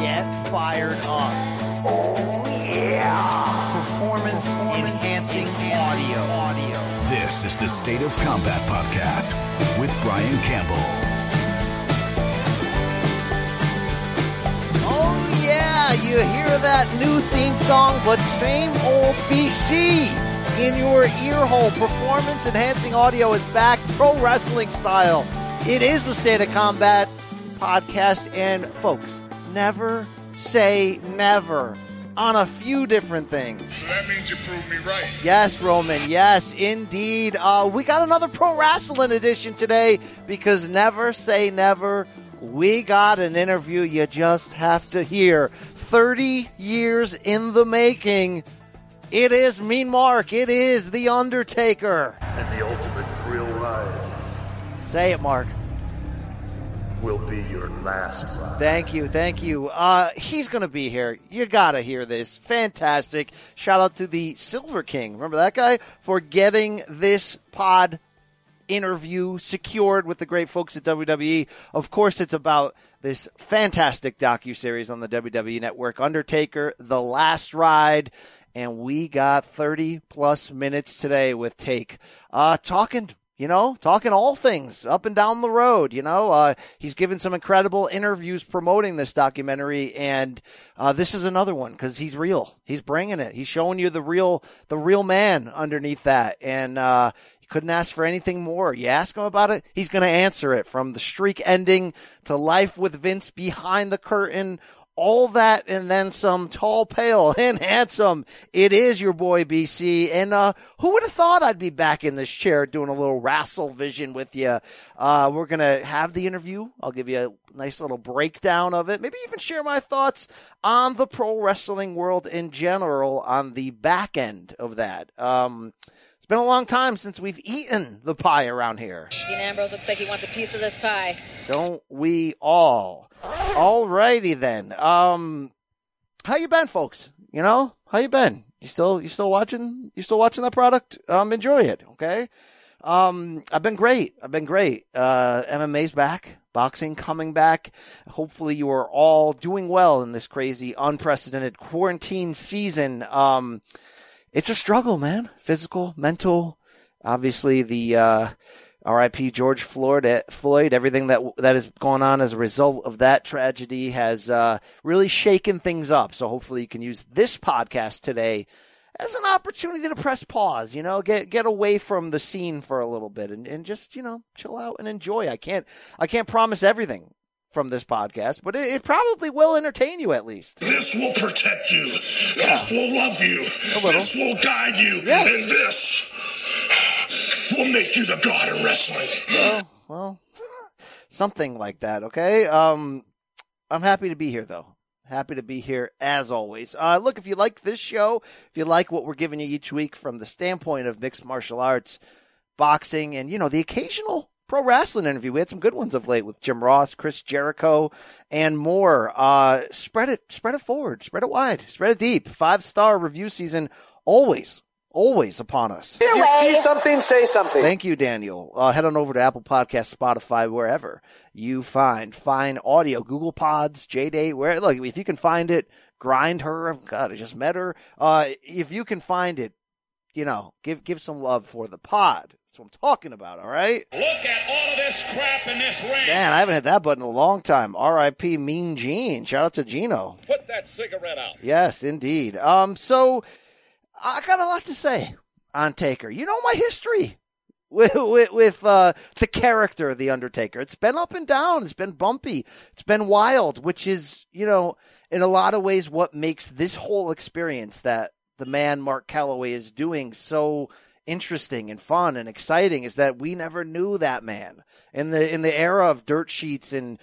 get fired up. Oh, yeah. Performance, enhancing audio. audio. This is the State of Combat Podcast with Brian Campbell. Oh, yeah. You hear that new theme song, but same old BC in your ear hole. Performance enhancing audio is back, pro wrestling style. It is the State of Combat podcast. And folks, never say never on a few different things. So that means you proved me right. Yes, Roman. Yes, indeed. Uh, we got another pro wrestling edition today because never say never. We got an interview you just have to hear. 30 years in the making. It is Mean Mark. It is The Undertaker. And the ultimate thrill ride Say it, Mark. Will be your last ride. Thank you, thank you. Uh, he's going to be here. You got to hear this. Fantastic. Shout out to the Silver King. Remember that guy for getting this pod interview secured with the great folks at WWE. Of course, it's about this fantastic docu series on the WWE Network, Undertaker: The Last Ride. And we got 30 plus minutes today with Take, uh, talking you know, talking all things up and down the road. You know, uh, he's given some incredible interviews promoting this documentary, and uh, this is another one because he's real. He's bringing it. He's showing you the real, the real man underneath that, and uh, you couldn't ask for anything more. You ask him about it, he's going to answer it. From the streak ending to life with Vince behind the curtain, all that and then some tall, pale, and handsome. It is your boy BC. And uh, who would have thought I'd be back in this chair doing a little wrestle vision with you? Uh, we're going to have the interview. I'll give you a nice little breakdown of it. Maybe even share my thoughts on the pro wrestling world in general on the back end of that. Um, been a long time since we've eaten the pie around here. Dean Ambrose looks like he wants a piece of this pie. Don't we all? Alrighty then. Um, how you been, folks? You know, how you been? You still, you still watching? You still watching that product? Um, enjoy it. Okay. Um, I've been great. I've been great. Uh, MMA's back. Boxing coming back. Hopefully you are all doing well in this crazy, unprecedented quarantine season. Um, it's a struggle, man. Physical, mental. Obviously the, uh, R.I.P. George Floyd. Floyd. Everything that that has gone on as a result of that tragedy has uh, really shaken things up. So hopefully you can use this podcast today as an opportunity to press pause. You know, get get away from the scene for a little bit and, and just you know chill out and enjoy. I can't I can't promise everything from this podcast, but it, it probably will entertain you at least. This will protect you. This will love you. This will guide you. Yes. And this will make you the god of wrestling. well, well, something like that. Okay. Um, I'm happy to be here though. Happy to be here as always. Uh, look, if you like this show, if you like what we're giving you each week from the standpoint of mixed martial arts, boxing, and you know the occasional pro wrestling interview, we had some good ones of late with Jim Ross, Chris Jericho, and more. Uh, spread it, spread it forward, spread it wide, spread it deep. Five star review season always, always upon us. If you see something, say something. Thank you, Daniel. Uh, head on over to Apple Podcast, Spotify, wherever you find fine audio, Google Pods, JDate, where look if you can find it, grind her. God, I just met her. Uh, if you can find it, you know, give give some love for the pod. That's what I'm talking about. All right. Look at all of this crap in this ring. Man, I haven't hit that button in a long time. R.I.P. Mean Gene. Shout out to Gino. Put that cigarette out. Yes, indeed. Um, so I got a lot to say on Taker. You know my history with with, with uh, the character of the Undertaker. It's been up and down. It's been bumpy. It's been wild, which is you know in a lot of ways what makes this whole experience that the man Mark Calaway is doing so interesting and fun and exciting is that we never knew that man in the in the era of dirt sheets and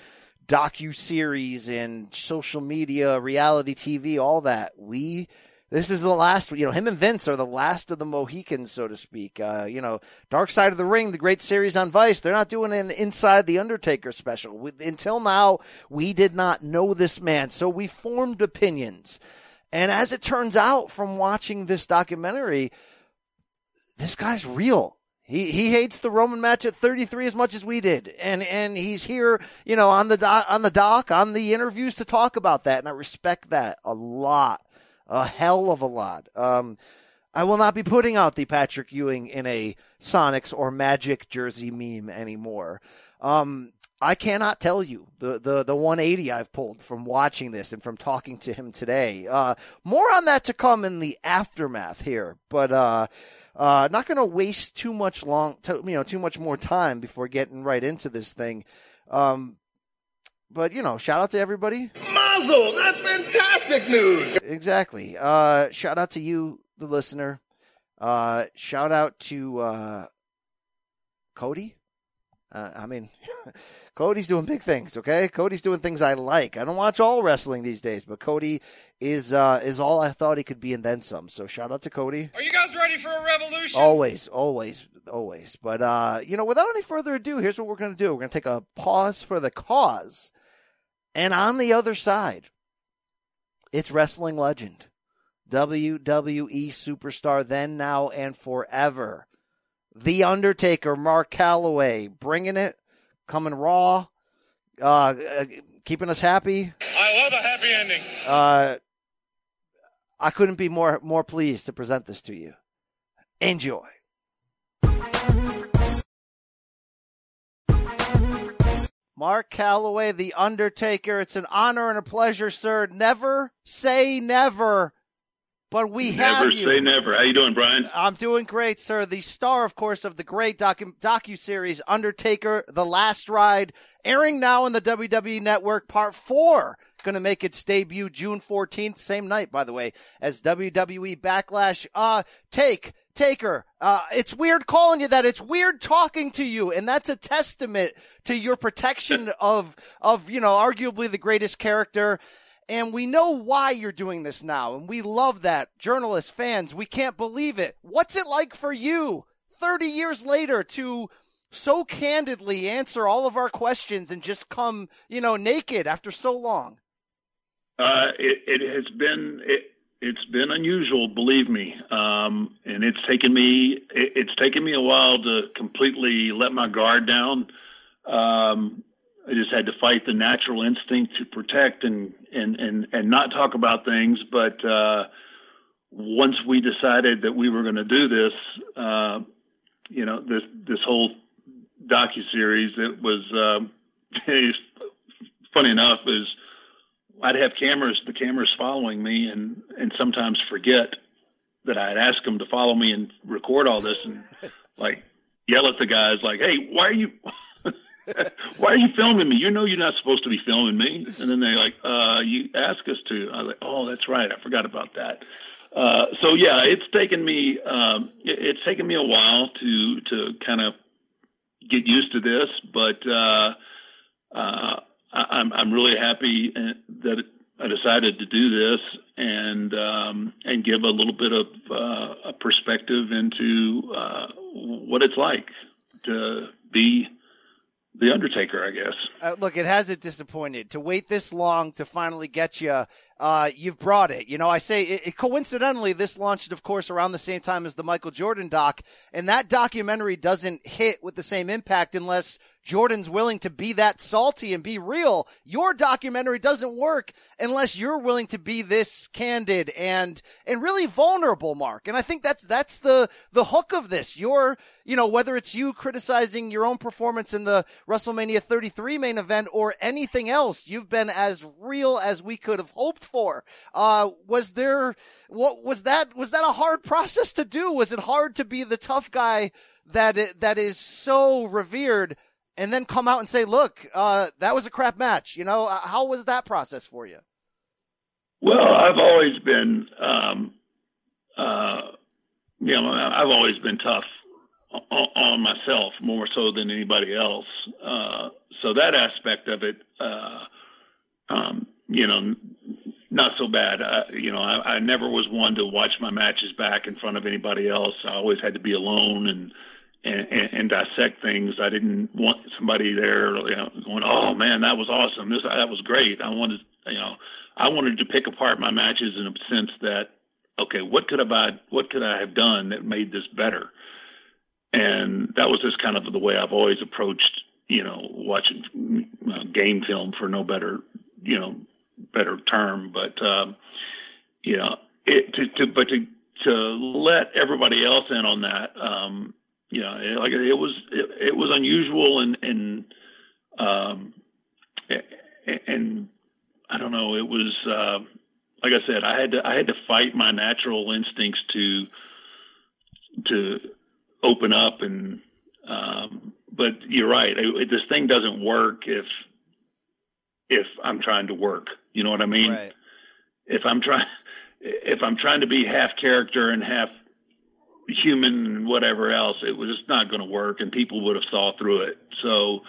docu series and social media, reality TV, all that. We this is the last, you know, him and Vince are the last of the Mohicans, so to speak. Uh, you know, Dark Side of the Ring, the great series on Vice, they're not doing an Inside the Undertaker special. We, until now, we did not know this man, so we formed opinions. And as it turns out from watching this documentary, this guy's real. He he hates the Roman match at 33 as much as we did, and and he's here, you know, on the doc, on the doc, on the interviews to talk about that, and I respect that a lot, a hell of a lot. Um, I will not be putting out the Patrick Ewing in a Sonics or Magic jersey meme anymore. Um, I cannot tell you the, the, the 180 I've pulled from watching this and from talking to him today. Uh, more on that to come in the aftermath here, but uh, uh, not going to waste too much long, to, you know, too much more time before getting right into this thing. Um, but you know, shout out to everybody. Mazel, that's fantastic news. Exactly. Uh, shout out to you, the listener. Uh, shout out to uh, Cody. Uh, I mean, Cody's doing big things. Okay, Cody's doing things I like. I don't watch all wrestling these days, but Cody is uh, is all I thought he could be, and then some. So shout out to Cody. Are you guys ready for a revolution? Always, always, always. But uh, you know, without any further ado, here's what we're gonna do. We're gonna take a pause for the cause, and on the other side, it's wrestling legend, WWE superstar, then, now, and forever. The Undertaker, Mark Calaway, bringing it, coming raw, uh, uh, keeping us happy. I love a happy ending. Uh, I couldn't be more more pleased to present this to you. Enjoy. Mark Calaway, The Undertaker. It's an honor and a pleasure, sir. Never say never, but we have Never you. say never. How you doing, Brian? I'm doing great, sir. The star, of course, of the great docu docu series Undertaker: The Last Ride, airing now on the WWE Network. Part four going to make its debut June 14th, same night, by the way, as WWE Backlash. Uh, take Taker. Uh, it's weird calling you that. It's weird talking to you, and that's a testament to your protection of of you know arguably the greatest character. And we know why you're doing this now, and we love that. Journalists, fans, we can't believe it. What's it like for you, 30 years later, to so candidly answer all of our questions and just come, you know, naked after so long? Uh, it, it has been it, it's been unusual, believe me, um, and it's taken me it, it's taken me a while to completely let my guard down. Um, I just had to fight the natural instinct to protect and and and and not talk about things. But uh, once we decided that we were going to do this, uh, you know, this this whole docu series, it was um, funny enough is I'd have cameras, the cameras following me, and and sometimes forget that I had asked them to follow me and record all this, and like yell at the guys like, "Hey, why are you?" Why are you filming me? You know you're not supposed to be filming me. And then they're like, uh, you ask us to. I was like, oh, that's right. I forgot about that. Uh, so yeah, it's taken me, um, it's taken me a while to, to kind of get used to this, but, uh, uh, I, I'm, I'm really happy that I decided to do this and, um, and give a little bit of, uh, a perspective into, uh, what it's like to be, the Undertaker, I guess. Uh, look, it hasn't disappointed to wait this long to finally get you. Uh, you've brought it. You know, I say it, it, coincidentally, this launched, of course, around the same time as the Michael Jordan doc, and that documentary doesn't hit with the same impact unless Jordan's willing to be that salty and be real. Your documentary doesn't work unless you're willing to be this candid and and really vulnerable, Mark. And I think that's that's the the hook of this. You're, you know, whether it's you criticizing your own performance in the WrestleMania 33 main event or anything else, you've been as real as we could have hoped for. Uh, was there what was that was that a hard process to do? Was it hard to be the tough guy that it, that is so revered? and then come out and say, "Look, uh, that was a crap match." You know, uh, how was that process for you? Well, I've always been, um, uh, you know, I've always been tough on, on myself more so than anybody else. Uh, so that aspect of it, uh, um, you know, not so bad. Uh, you know, I, I never was one to watch my matches back in front of anybody else. I always had to be alone and and, and, dissect things. I didn't want somebody there you know, going, "Oh man, that was awesome! This that was great." I wanted, you know, I wanted to pick apart my matches in a sense that, okay, what could I, what could I have done that made this better? and that was just kind of the way I've always approached, you know, watching uh, game film for no better, you know, better term, but um, you know, it to, to but to to let everybody else in on that, um, you know, it, like it was it, it was unusual and and um, and I don't know, it was uh, like I said, I had to I had to fight my natural instincts to to open up and um, but you're right. It, this thing doesn't work if if I'm trying to work. You know what I mean? Right. If I'm trying if I'm trying to be half character and half human and whatever else, it was just not going to work, and people would have saw through it. So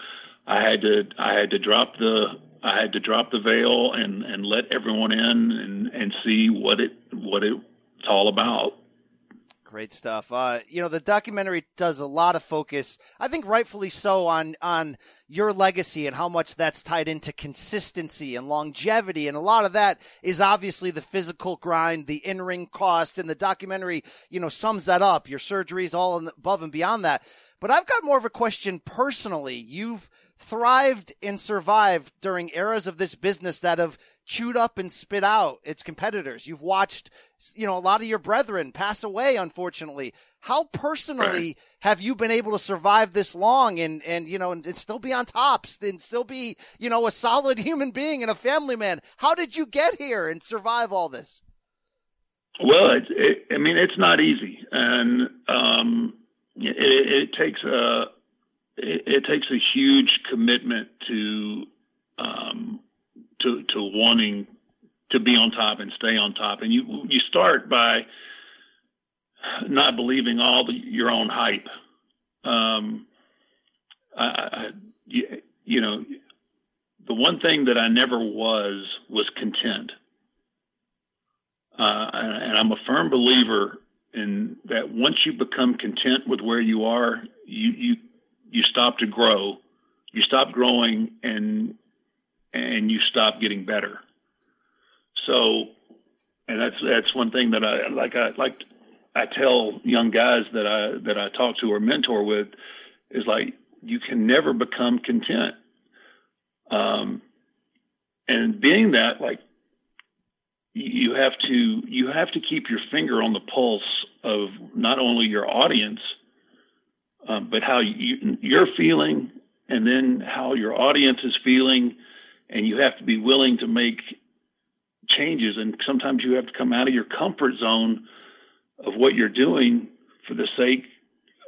I had to I had to drop the I had to drop the veil and and let everyone in and and see what it what it's all about. Great stuff. Uh, you know, the documentary does a lot of focus, I think rightfully so, on on your legacy and how much that's tied into consistency and longevity. And a lot of that is obviously the physical grind, the in ring cost, and the documentary, you know, sums that up. Your surgeries, all above and beyond that. But I've got more of a question personally. You've thrived and survived during eras of this business that have chewed up and spit out its competitors. You've watched, you know, a lot of your brethren pass away, unfortunately. How personally have you been able to survive this long and, and, you know, and, and still be on top and still be, you know, a solid human being and a family man? How did you get here and survive all this? Well, it, it, I mean, it's not easy. And, um, it, it takes a, it, it takes a huge commitment to um, to to wanting to be on top and stay on top. And you you start by not believing all the, your own hype. Um, I, I, you, you know, the one thing that I never was was content. Uh, and, and I'm a firm believer in that once you become content with where you are, you you you stop to grow, you stop growing, and and you stop getting better. So, and that's that's one thing that I like. I like I tell young guys that I that I talk to or mentor with is like you can never become content. Um, and being that like you have to you have to keep your finger on the pulse of not only your audience um, but how you, you're feeling and then how your audience is feeling and you have to be willing to make changes and sometimes you have to come out of your comfort zone of what you're doing for the sake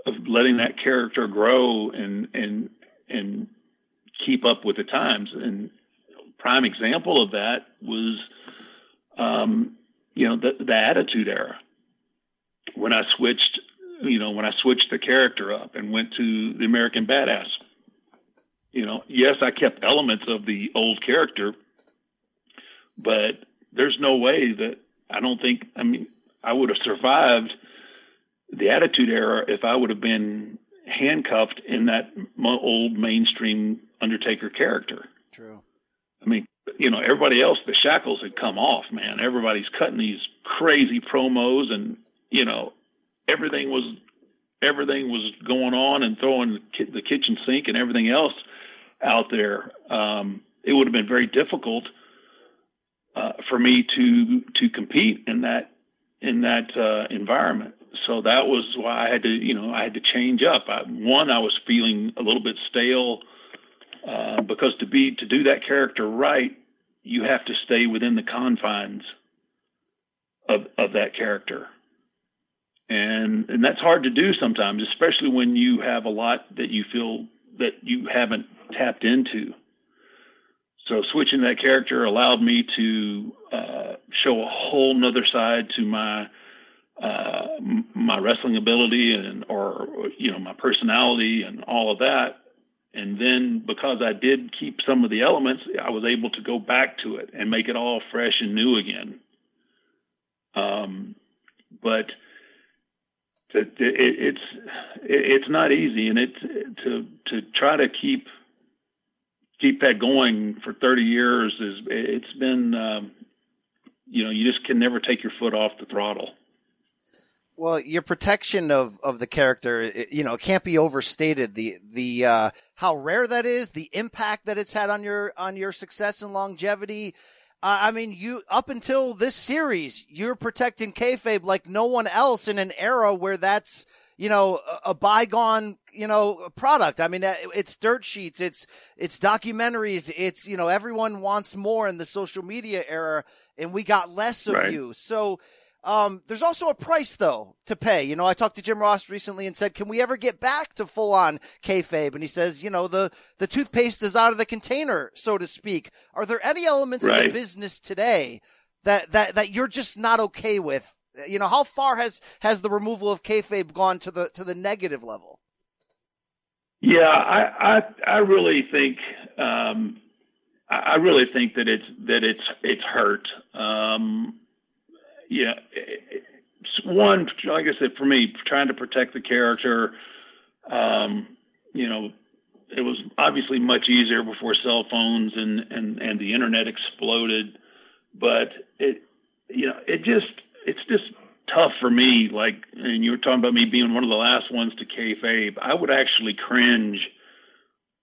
of letting that character grow and and and keep up with the times. And prime example of that was um, you know the, the attitude era. When I switched you know, when I switched the character up and went to the American Badass, you know, yes, I kept elements of the old character, but there's no way that I don't think, I mean, I would have survived the Attitude Era if I would have been handcuffed in that old mainstream Undertaker character. True. I mean, you know, everybody else, the shackles had come off, man. Everybody's cutting these crazy promos and, you know, everything was everything was going on and throwing the kitchen sink and everything else out there, um, it would have been very difficult uh, for me to to compete in that in that uh, environment. So that was why I had to, you know, I had to change up. I, one, I was feeling a little bit stale uh, because to be to do that character right, you have to stay within the confines of of that character and and that's hard to do sometimes, especially when you have a lot that you feel that you haven't tapped into. So switching that character allowed me to uh, show a whole nother side to my uh, my wrestling ability and or you know my personality and all of that. And then because I did keep some of the elements, I was able to go back to it and make it all fresh and new again. Um, but it's it's not easy, and it to to try to keep keep that going for 30 years is it's been um, you know you just can never take your foot off the throttle. Well, your protection of, of the character, you know, can't be overstated. The the uh, how rare that is, the impact that it's had on your on your success and longevity. Uh, I mean, you up until this series, you're protecting kayfabe like no one else in an era where that's you know a, a bygone you know product. I mean, it's dirt sheets, it's it's documentaries, it's you know everyone wants more in the social media era, and we got less of Right. you. So. Um, there's also a price though to pay. You know, I talked to Jim Ross recently and said, "Can we ever get back to full on kayfabe?" And he says, "You know, the the toothpaste is out of the container, so to speak. Are there any elements of the business today that that that you're just not okay with? You know, how far has has the removal of kayfabe gone to the to the negative level? Yeah, I I, I really think um, I really think that it's that it's it's hurt. Um, yeah, it- it's one like I said for me, trying to protect the character. Um, you know, it was obviously much easier before cell phones and and and the internet exploded, but it you know it just it's just tough for me. Like, and you were talking about me being one of the last ones to kayfabe. I would actually cringe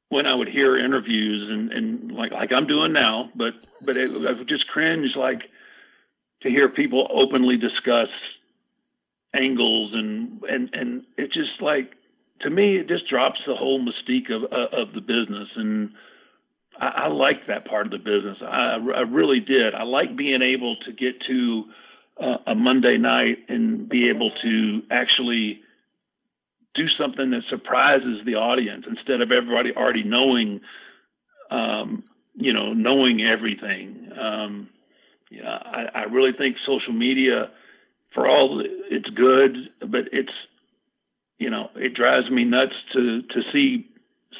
when I would hear interviews and, and like like I'm doing now, but but it, I would just cringe like to hear people openly discuss angles and and and it just like to me it just drops the whole mystique of of the business and I, I like that part of the business. I, I really did. I like being able to get to uh, a Monday night and be able to actually do something that surprises the audience instead of everybody already knowing, um, you know, knowing everything. Um, yeah, I, I really think social media, for all it's good, but it's, you know, it drives me nuts to to see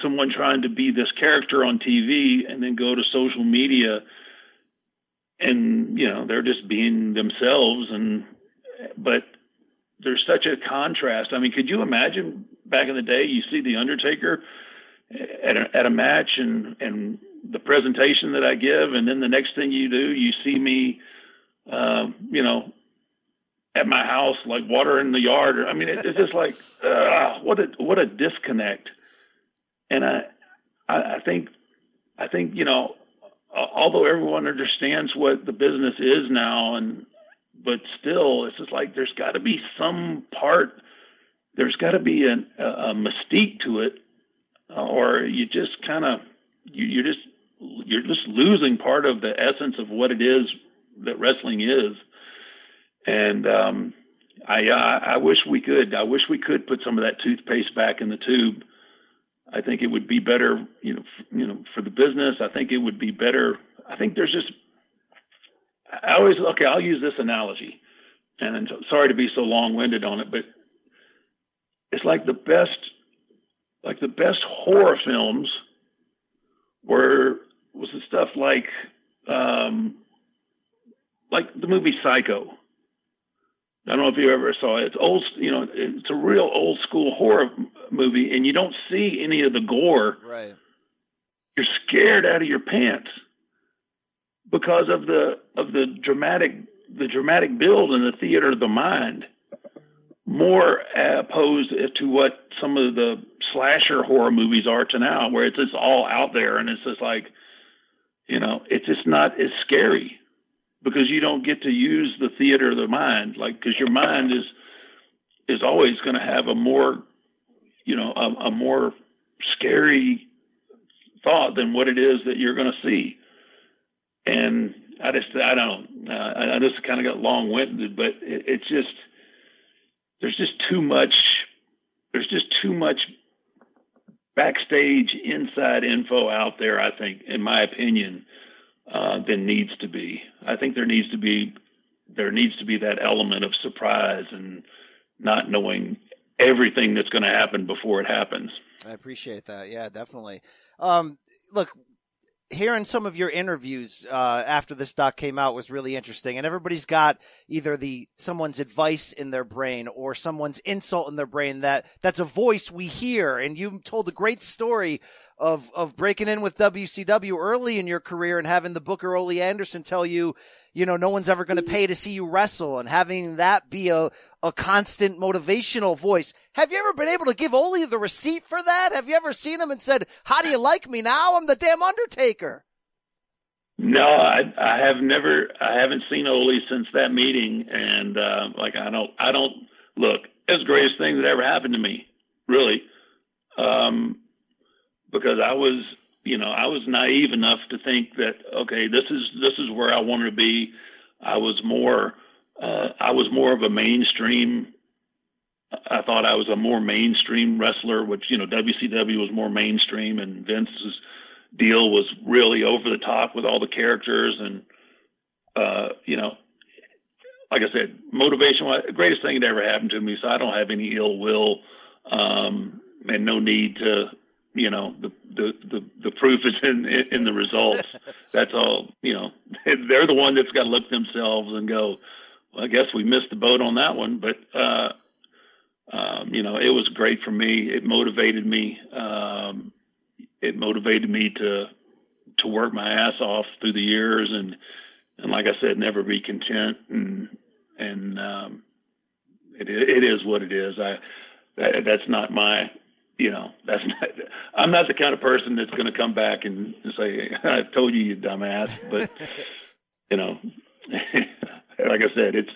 someone trying to be this character on TV and then go to social media and you know they're just being themselves and but there's such a contrast. I mean, could you imagine back in the day you see the Undertaker at a, at a match and and the presentation that I give, and then the next thing you do, you see me, uh, you know, at my house like water in the yard. I mean, it, it's just like uh, what a what a disconnect. And I, I I think I think you know, al- although everyone understands what the business is now, and but still, it's just like there's got to be some part. There's got to be an, a, a mystique to it, uh, or you just kind of you, you're just you're just losing part of the essence of what it is that wrestling is. And um, I uh, I wish we could I wish we could put some of that toothpaste back in the tube. I think it would be better, you know, f- you know, for the business. I think it would be better. I think there's just I always okay. I'll use this analogy, and I'm sorry to be so long-winded on it, but it's like the best, like the best horror films were was the stuff like, um, like the movie Psycho. I don't know if you ever saw it. It's old, you know, it's a real old school horror movie, and you don't see any of the gore Right. you're scared out of your pants because of the of the dramatic the dramatic build in the theater of the mind more opposed to what some of the slasher horror movies are to now where it's just all out there and it's just like you know it's just not as scary because you don't get to use the theater of the mind like because your mind is is always going to have a more you know a, a more scary thought than what it is that you're going to see. And I just, I don't, uh, I just kind of got long winded, but it, it's just, there's just too much, there's just too much backstage inside info out there, I think, in my opinion, uh, than needs to be. I think there needs to be, there needs to be that element of surprise and not knowing everything that's going to happen before it happens. I appreciate that. Yeah, definitely. Um, look, hearing some of your interviews uh, after this doc came out was really interesting, and everybody's got either the someone's advice in their brain or someone's insult in their brain that that's a voice we hear. And you told a great story of of breaking in with WCW early in your career and having the Booker Ole Anderson tell you, you know, no one's ever going to pay to see you wrestle, and having that be a a constant motivational voice. Have you ever been able to give Ole the receipt for that? Have you ever seen him and said, "How do you like me now? I'm the damn Undertaker." No, I I have never I haven't seen Ole since that meeting, and uh, like I don't I don't look. It's the greatest thing that ever happened to me, really, um, because I was you know I was naive enough to think that okay this is this is where I wanted to be. I was more uh, I was more of a mainstream. I thought I was a more mainstream wrestler, which you know WCW was more mainstream, and Vince's deal was really over the top with all the characters and uh, you know, like I said, motivation was the greatest thing that ever happened to me. So I don't have any ill will um, and no need to, you know, the the the, the proof is in in the results. That's all. You know, they're the one that's got to look themselves and go. Well, I guess we missed the boat on that one, but. uh um, you know, it was great for me. It motivated me. Um, it motivated me to to work my ass off through the years and and like I said, never be content and and um, it it is what it is. I that, that's not my you know that's not I'm not the kind of person that's going to come back and, say "I've told you you dumbass, but you know like I said, it's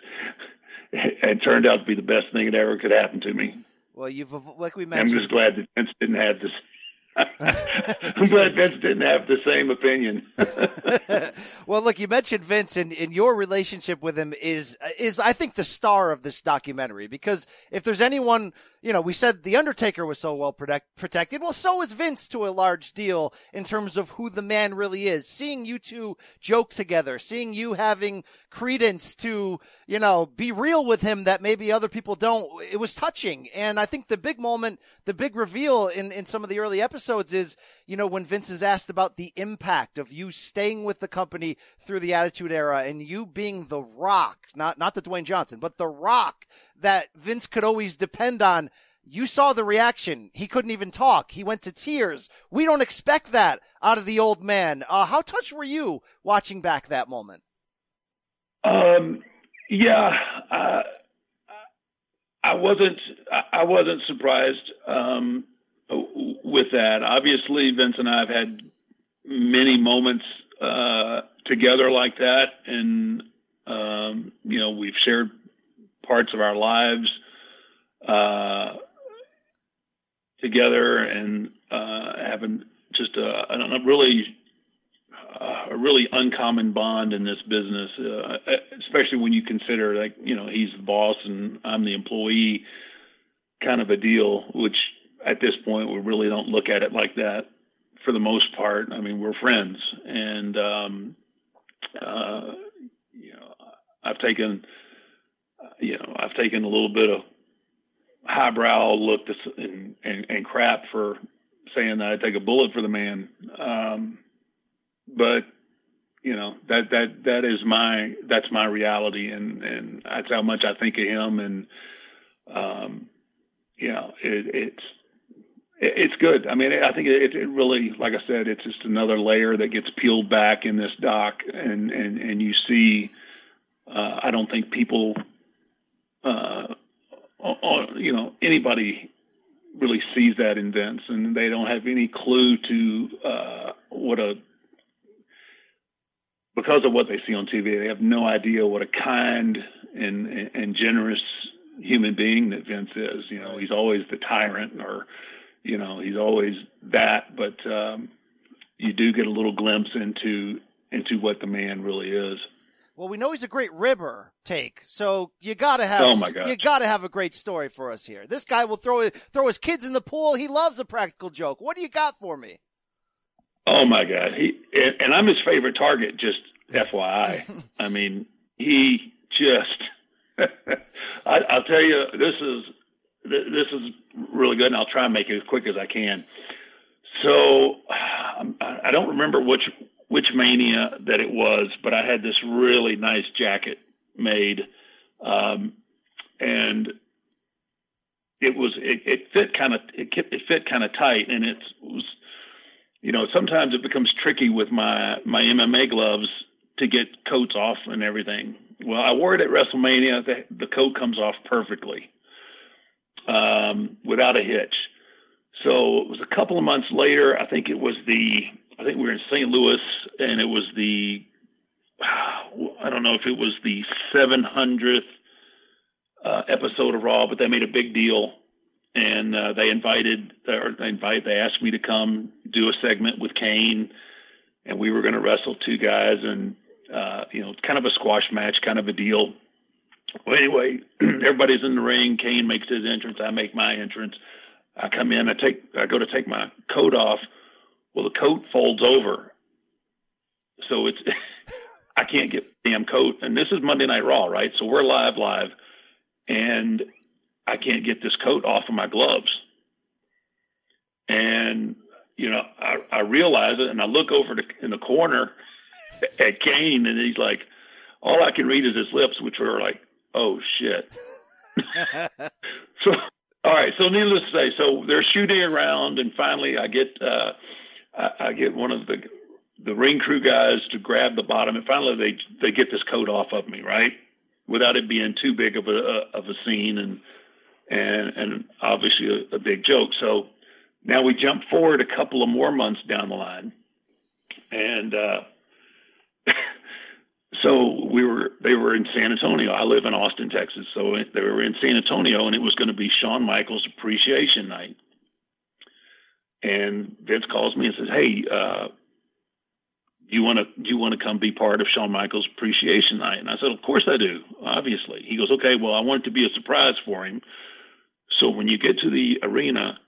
it turned out to be the best thing that ever could happen to me. Well, you've like we mentioned. I'm just glad that Vince didn't have this glad Vince didn't have the same opinion. well, look, you mentioned Vince, and, and your relationship with him is is I think the star of this documentary because if there's anyone you know, we said The Undertaker was so well protect, protected. Well, so is Vince to a large deal in terms of who the man really is. Seeing you two joke together, seeing you having credence to, you know, be real with him that maybe other people don't, it was touching. And I think the big moment, the big reveal in, in some of the early episodes is, you know, when Vince is asked about the impact of you staying with the company through the Attitude Era and you being the rock, not, not the Dwayne Johnson, but the rock that Vince could always depend on. You saw the reaction. He couldn't even talk. He went to tears. We don't expect that out of the old man. Uh, how touched were you watching back that moment? Um, yeah, uh, I wasn't. I wasn't surprised um, with that. Obviously, Vince and I have had many moments uh, together like that, and um, you know, we've shared parts of our lives uh, together and uh, having just a, a really a really uncommon bond in this business, uh, especially when you consider like you know he's the boss and I'm the employee, kind of a deal. Which at this point we really don't look at it like that for the most part. I mean we're friends, and um, uh, you know I've taken you know, I've taken a little bit of highbrow look to, and, and, and crap for saying that I take a bullet for the man. Um, but you know that that that is my that's my reality, and and that's how much I think of him, and um, you know it, it's it's good. I mean, I think it, it really, like I said, it's just another layer that gets peeled back in this doc, and and and you see. Uh, I don't think people uh, or, you know, anybody really sees that in Vince, and they don't have any clue to uh, what a because of what they see on TV. They have no idea what a kind and and generous human being that Vince is. You know, he's always the tyrant, or you know, he's always that. But um, you do get a little glimpse into into what the man really is. Well, we know he's a great ribber take, so you gotta have oh my you gotta have a great story for us here. This guy will throw throw his kids in the pool. He loves a practical joke. What do you got for me? Oh my God, he and I'm his favorite target. Just FYI, I mean he just. I, will tell you, this is this is really good, and I'll try and make it as quick as I can. So I don't remember which which mania that it was, but I had this really nice jacket made, um, and it was it, it fit kind of it, it fit kind of tight, and it was you know, sometimes it becomes tricky with my my MMA gloves to get coats off and everything. Well, I wore it at WrestleMania. The, the coat comes off perfectly, um, without a hitch. So it was a couple of months later. I think it was the. I think we were in St. Louis, and it was the. I don't know if it was the 700th uh, episode of Raw, but they made a big deal, and uh, they invited or they invite they asked me to come do a segment with Kane, and we were going to wrestle two guys, and uh, you know, kind of a squash match, kind of a deal. Well, anyway, everybody's in the ring. Kane makes his entrance. I make my entrance. I come in. I take. I go to take my coat off. Well, the coat folds over, so it's. I can't get the damn coat. And this is Monday Night Raw, right? So we're live, live, and I can't get this coat off of my gloves. And you know, I, I realize it, and I look over to, in the corner at Kane, and he's like, all I can read is his lips, which are like, oh shit. so, all right. So, needless to say, so they're shooting around, and finally, I get uh, I, I get one of the the ring crew guys to grab the bottom, and finally they they get this coat off of me, right, without it being too big of a of a scene, and and and obviously a, a big joke. So now we jump forward a couple of more months down the line, and. uh so we were they were in San Antonio. I live in Austin, Texas, so they were in San Antonio, and it was going to be Shawn Michaels Appreciation Night. And Vince calls me and says, "Hey, uh, you want to do you want to come be part of Shawn Michaels Appreciation Night?" And I said, "Of course I do, obviously." He goes, "Okay, well, I want it to be a surprise for him. So when you get to the arena,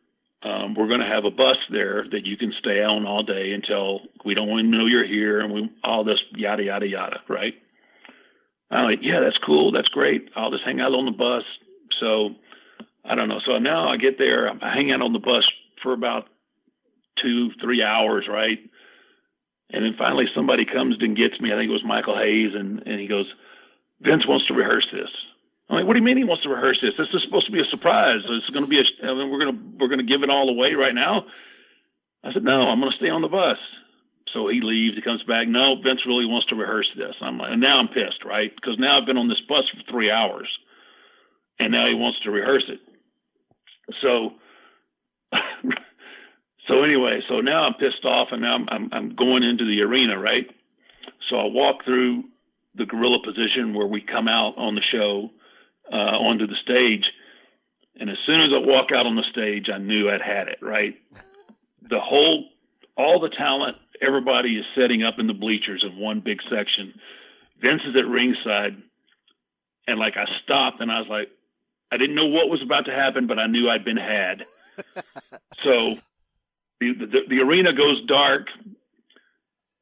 um, we're going to have a bus there that you can stay on all day until we don't to know you're here and we all this yada yada yada, right? I'm like, yeah, that's cool, that's great. I'll just hang out on the bus. So I don't know. So now I get there, I hang out on the bus for about two, three hours, right? And then finally somebody comes and gets me. I think it was Michael Hayes, and and he goes, Vince wants to rehearse this. Like, what do you mean he wants to rehearse this? This is supposed to be a surprise. It's going to be a, I mean, we're going to, we're going to give it all away right now. I said, no, I'm going to stay on the bus. So he leaves, he comes back. No, Vince really wants to rehearse this. I'm like, and now I'm pissed, right? Because now I've been on this bus for three hours and now he wants to rehearse it. So, so anyway, so now I'm pissed off and now I'm, I'm, I'm going into the arena, right? So I walk through the gorilla position where we come out on the show uh, onto the stage. And as soon as I walk out on the stage, I knew I'd had it, right? The whole, all the talent, everybody is setting up in the bleachers in one big section. Vince is at ringside. And like I stopped and I was like, I didn't know what was about to happen, but I knew I'd been had. so the, the, the arena goes dark.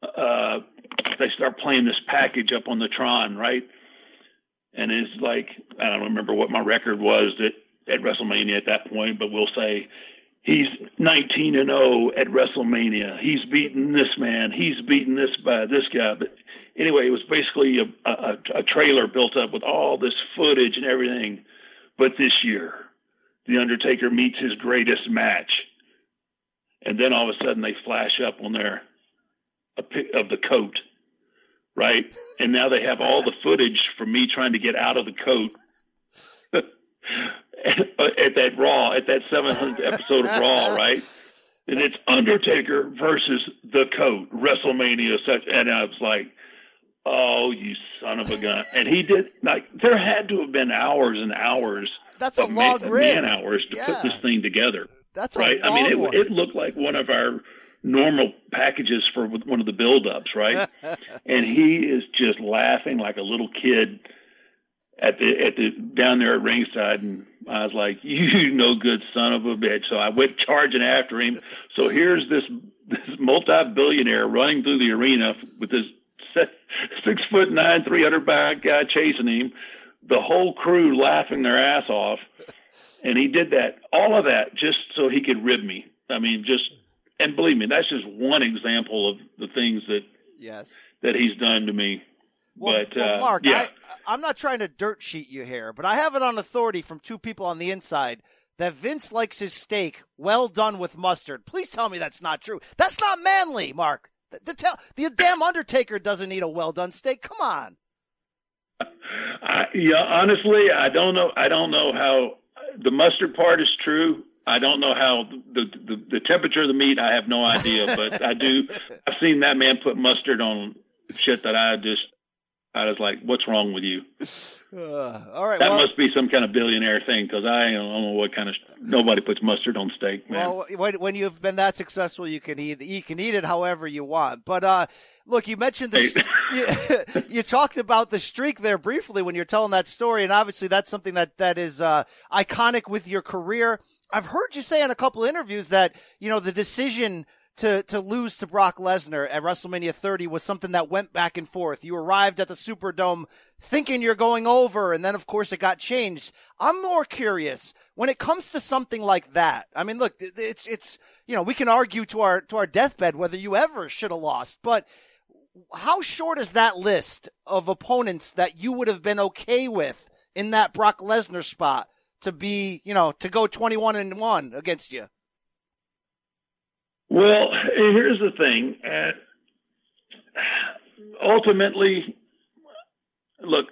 Uh, they start playing this package up on the Tron, right? And it's like I don't remember what my record was at, at WrestleMania at that point, but we'll say he's 19 and 0 at WrestleMania. He's beaten this man. He's beaten this by this guy. But anyway, it was basically a, a, a trailer built up with all this footage and everything. But this year, the Undertaker meets his greatest match, and then all of a sudden they flash up on there a pic of the coat right? And now they have all the footage from me trying to get out of the coat at that Raw, at that 700th episode of Raw, right? And it's Undertaker versus the coat, WrestleMania, such, and I was like, oh, you son of a gun! And he did like there had to have been hours and hours. That's a of long man, man hours to Yeah. put this thing together. That's right. I mean, it, it looked like one of our normal packages for one of the build-ups, right? and he is just laughing like a little kid at the at the down there at ringside, and I was like, "You no good son of a bitch!" So I went charging after him. So here's this this multi-billionaire running through the arena with this six foot nine, three hundred pound guy chasing him. The whole crew laughing their ass off, and he did that all of that just so he could rib me. I mean, just and believe me, that's just one example of the things that yes. that he's done to me. Well, but well, uh, Mark, yeah, I, I'm not trying to dirt sheet you here, but I have it on authority from two people on the inside that Vince likes his steak well done with mustard. Please tell me that's not true. That's not manly, Mark. The, tell, the damn Undertaker doesn't need a well done steak. Come on. I, yeah, honestly, I don't know. I don't know how the mustard part is true. I don't know how the, the the temperature of the meat. I have no idea, but I do. I've seen that man put mustard on shit that I just. I was like, "What's wrong with you?" Uh, all right. That well, must be some kind of billionaire thing because I don't know what kind of nobody puts mustard on steak, man. Well, when, when you've been that successful, you can eat you can eat it however you want. But uh, look, you mentioned the you, you, talked about the streak there briefly when you're telling that story, and obviously that's something that that is uh, iconic with your career. I've heard you say in a couple interviews that you know the decision to to lose to Brock Lesnar at WrestleMania 30 was something that went back and forth. You arrived at the Superdome thinking you're going over, and then of course it got changed. I'm more curious when it comes to something like that. I mean, look, it's it's you know we can argue to our to our deathbed whether you ever should have lost, but how short is that list of opponents that you would have been okay with in that Brock Lesnar spot to be, you know, to go 21 and 1 against you? Well, here's the thing. Uh, ultimately, look,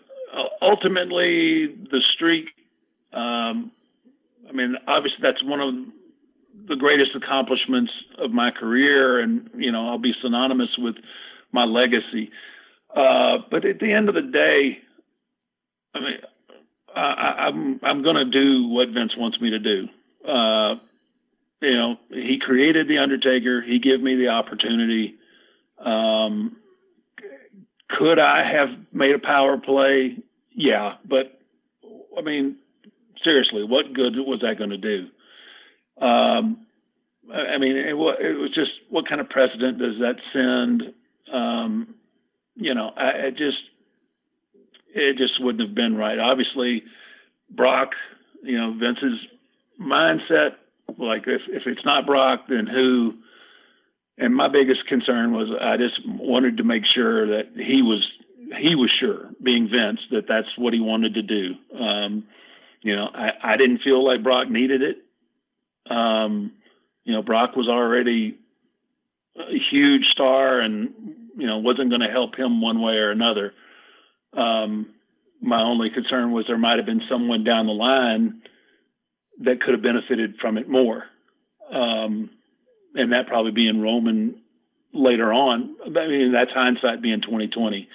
ultimately, the streak, um, I mean, obviously, that's one of the greatest accomplishments of my career, and, you know, I'll be synonymous with my legacy. Uh, but at the end of the day, I mean, I, I'm I'm going to do what Vince wants me to do. Uh, you know, he created the Undertaker. He gave me the opportunity. Um, could I have made a power play? Yeah, but I mean, seriously, what good was that going to do? Um, I mean, it, it was just what kind of precedent does that send? Um, you know, I, I just it just wouldn't have been right. Obviously, Brock, you know, Vince's mindset like if if it's not Brock, then who? And my biggest concern was I just wanted to make sure that he was he was sure, being Vince, that that's what he wanted to do. Um, you know, I, I didn't feel like Brock needed it. Um, you know, Brock was already a huge star and, you know, wasn't going to help him one way or another. Um, my only concern was there might have been someone down the line that could have benefited from it more. Um, and that probably being Roman later on. I mean, that's hindsight being 2020.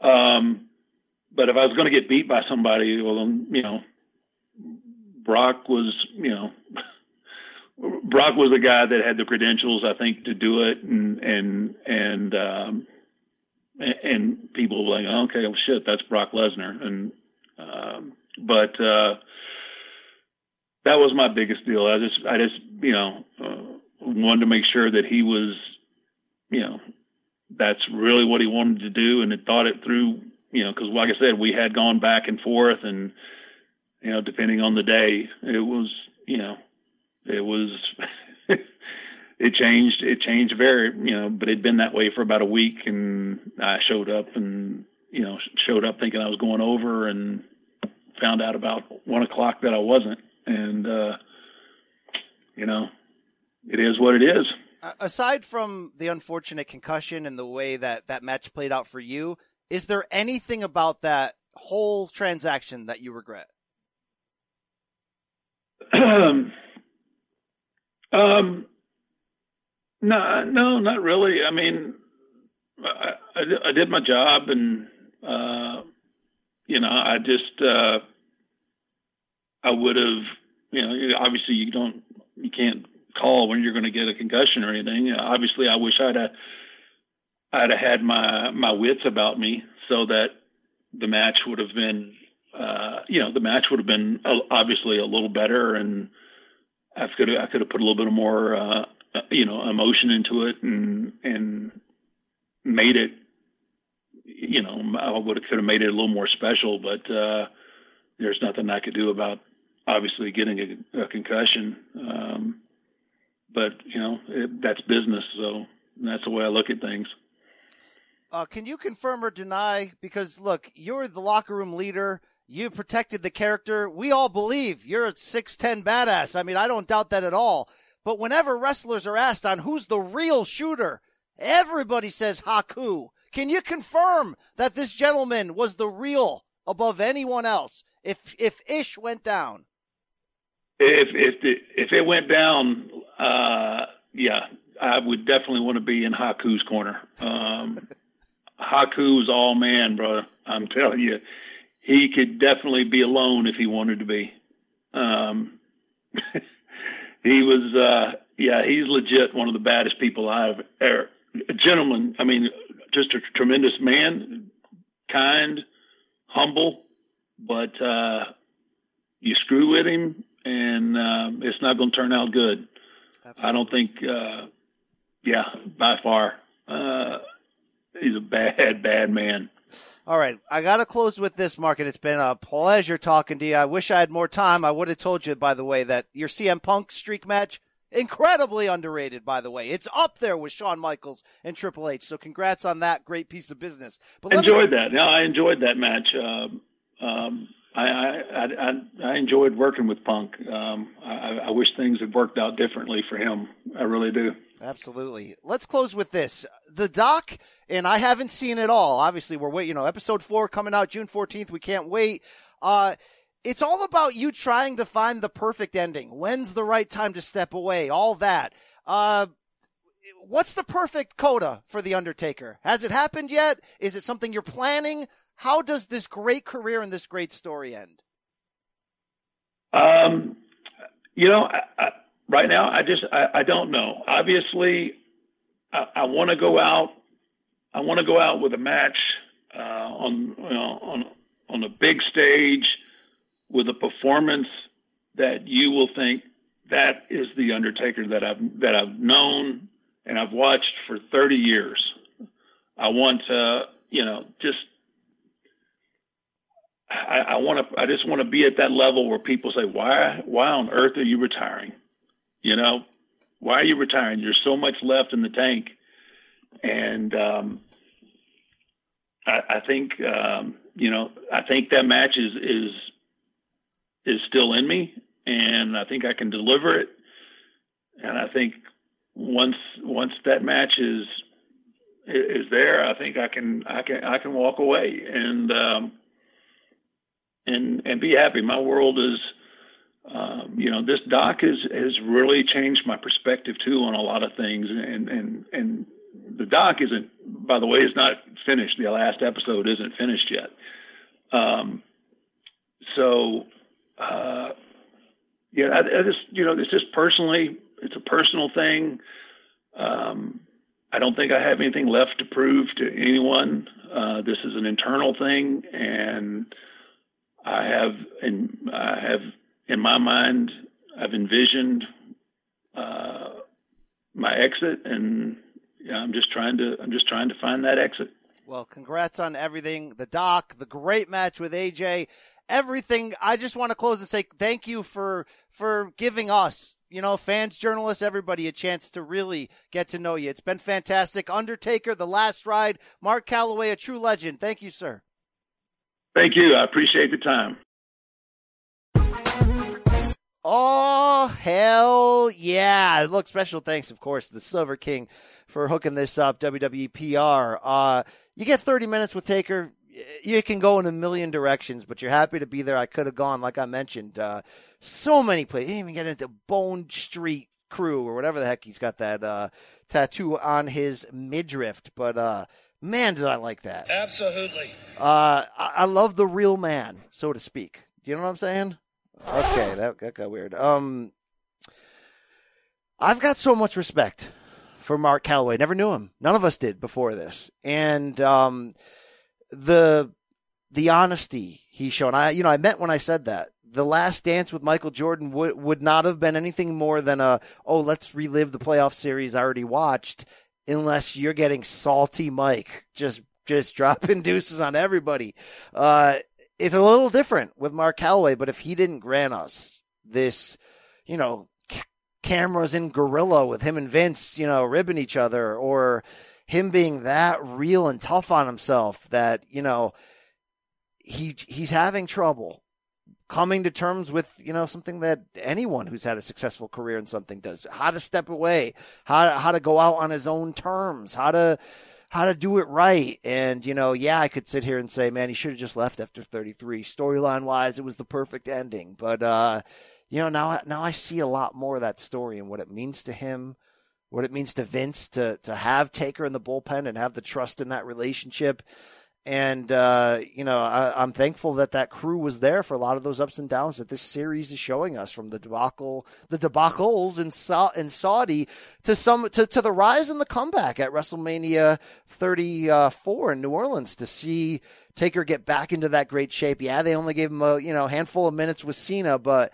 Um, but if I was going to get beat by somebody, well, you know, Brock was, you know, Brock was the guy that had the credentials, I think, to do it, and and and um, and people were like, okay, well, shit, that's Brock Lesnar, and um, but uh, that was my biggest deal. I just, I just, you know, uh, wanted to make sure that he was, you know, that's really what he wanted to do, and had thought it through. You know, because like I said, we had gone back and forth, and you know, depending on the day, it was, you know, it was. It changed. It changed very, you know, but it'd been that way for about a week, and I showed up and you know showed up thinking I was going over, and found out about one o'clock that I wasn't and uh, you know, it is what it is. Aside from the unfortunate concussion and the way that that match played out for you, is there anything about that whole transaction that you regret? um, um, no, no, not really. I mean, I, I, I did my job, and uh, you know, I just uh, I would have, you know, obviously you don't, you can't call when you're going to get a concussion or anything. Obviously, I wish I'd have, I'd have had my my wits about me so that the match would have been, uh, you know, the match would have been obviously a little better, and I could I could have put a little bit more, uh, you know, emotion into it and and made it, you know, I would have could have made it a little more special, but. uh there's nothing I could do about obviously getting a, a concussion. Um, but you know it, that's business, so that's the way I look at things. Uh, can you confirm or deny? Because look, you're the locker room leader. You've protected the character. We all believe you're a 6'10 badass. I mean, I don't doubt that at all. But whenever wrestlers are asked on who's the real shooter, everybody says Haku. Can you confirm that this gentleman was the real above anyone else if if Ish went down? If if the, if it went down, uh, yeah, I would definitely want to be in Haku's corner. Um, Haku's all man, bro. I'm telling you, he could definitely be alone if he wanted to be. Um, he was, uh, yeah, he's legit one of the baddest people I've ever. A gentleman, I mean, just a tremendous man, kind, humble, but uh, you screw with him, and uh, it's not going to turn out good. Absolutely. I don't think, uh, yeah, by far, uh, he's a bad, bad man. All right, I got to close with this, Mark, and it's been a pleasure talking to you. I wish I had more time. I would have told you, by the way, that your CM Punk streak match incredibly underrated. By the way, it's up there with Shawn Michaels and Triple H. So, congrats on that great piece of business. But enjoyed me- that. Yeah, I enjoyed that match. Um, um, I, I, I, I enjoyed working with Punk. Um, I, I wish things had worked out differently for him. I really do. Absolutely. Let's close with this. The doc, and I haven't seen it all. Obviously, we're waiting. You know, episode four coming out June fourteenth. We can't wait. Uh, it's all about you trying to find the perfect ending. When's the right time to step away? All that. Uh, what's the perfect coda for the Undertaker? Has it happened yet? Is it something you're planning? How does this great career and this great story end? Um, you know, I, I, right now, I just I, I don't know. Obviously, I, I want to go out. I want to go out with a match uh, on you know, on on a big stage with a performance that you will think that is the Undertaker that I've that I've known and I've watched for 30 years. I want to, you know, just I, I want to. I just want to be at that level where people say, "Why? Why on earth are you retiring? You know, why are you retiring? There's so much left in the tank." And um, I, I think um, you know, I think that match is is is still in me, and I think I can deliver it. And I think once once that match is is there, I think I can I can I can walk away. And um, and and be happy. My world is, um, you know, this doc has has really changed my perspective too on a lot of things. And and and the doc isn't, by the way, is not finished. The last episode isn't finished yet. Um, so, uh, yeah, I, I just you know, it's just personally, it's a personal thing. Um, I don't think I have anything left to prove to anyone. Uh, this is an internal thing, and I have and I have in my mind I've envisioned uh, my exit, and I'm just trying to I'm just trying to find that exit. Well, congrats on everything. The doc, the great match with AJ, everything. I just want to close and say thank you for for giving us you know, fans, journalists, everybody a chance to really get to know you. It's been fantastic. Undertaker, The Last Ride, Mark Calaway, a true legend. Thank you, sir. Thank you. I appreciate the time. Oh, hell yeah. Look, special thanks, of course, to the Silver King for hooking this up, WWE PR. Uh, you get 30 minutes with Taker. You can go in a million directions, but you're happy to be there. I could have gone, like I mentioned, uh, so many places. even get into Bone Street Krew or whatever the heck he's got that uh, tattoo on his midriff. But uh, Man, did I like that. Absolutely. Uh, I, I love the real man, so to speak. Do you know what I'm saying? Okay, that, that got weird. Um, I've got so much respect for Mark Calaway. Never knew him. None of us did before this. And um, the the honesty he's shown. I you know I meant when I said that. The last dance with Michael Jordan would would not have been anything more than a oh let's relive the playoff series I already watched unless you're getting salty Mike just just dropping deuces on everybody. Uh, it's a little different with Mark Calaway, but if he didn't grant us this, you know, c- cameras in Gorilla with him and Vince, you know, ribbing each other, or him being that real and tough on himself that, you know, he he's having trouble coming to terms with you know something that anyone who's had a successful career in something does. How to step away how how to go out on his own terms how to how to do it right. And you know yeah i could sit here and say man he should have just left after 33 storyline wise it was the perfect ending. But uh you know now now i see a lot more of that story and what it means to him what it means to vince to to have taker in the bullpen and have the trust in that relationship and uh, you know, I, am thankful that that crew was there for a lot of those ups and downs that this series is showing us, from the debacle, the debacles in, Sa- in Saudi to some to, to the rise and the comeback at WrestleMania 34 in New Orleans to see Taker get back into that great shape. Yeah, they only gave him a you know handful of minutes with Cena, but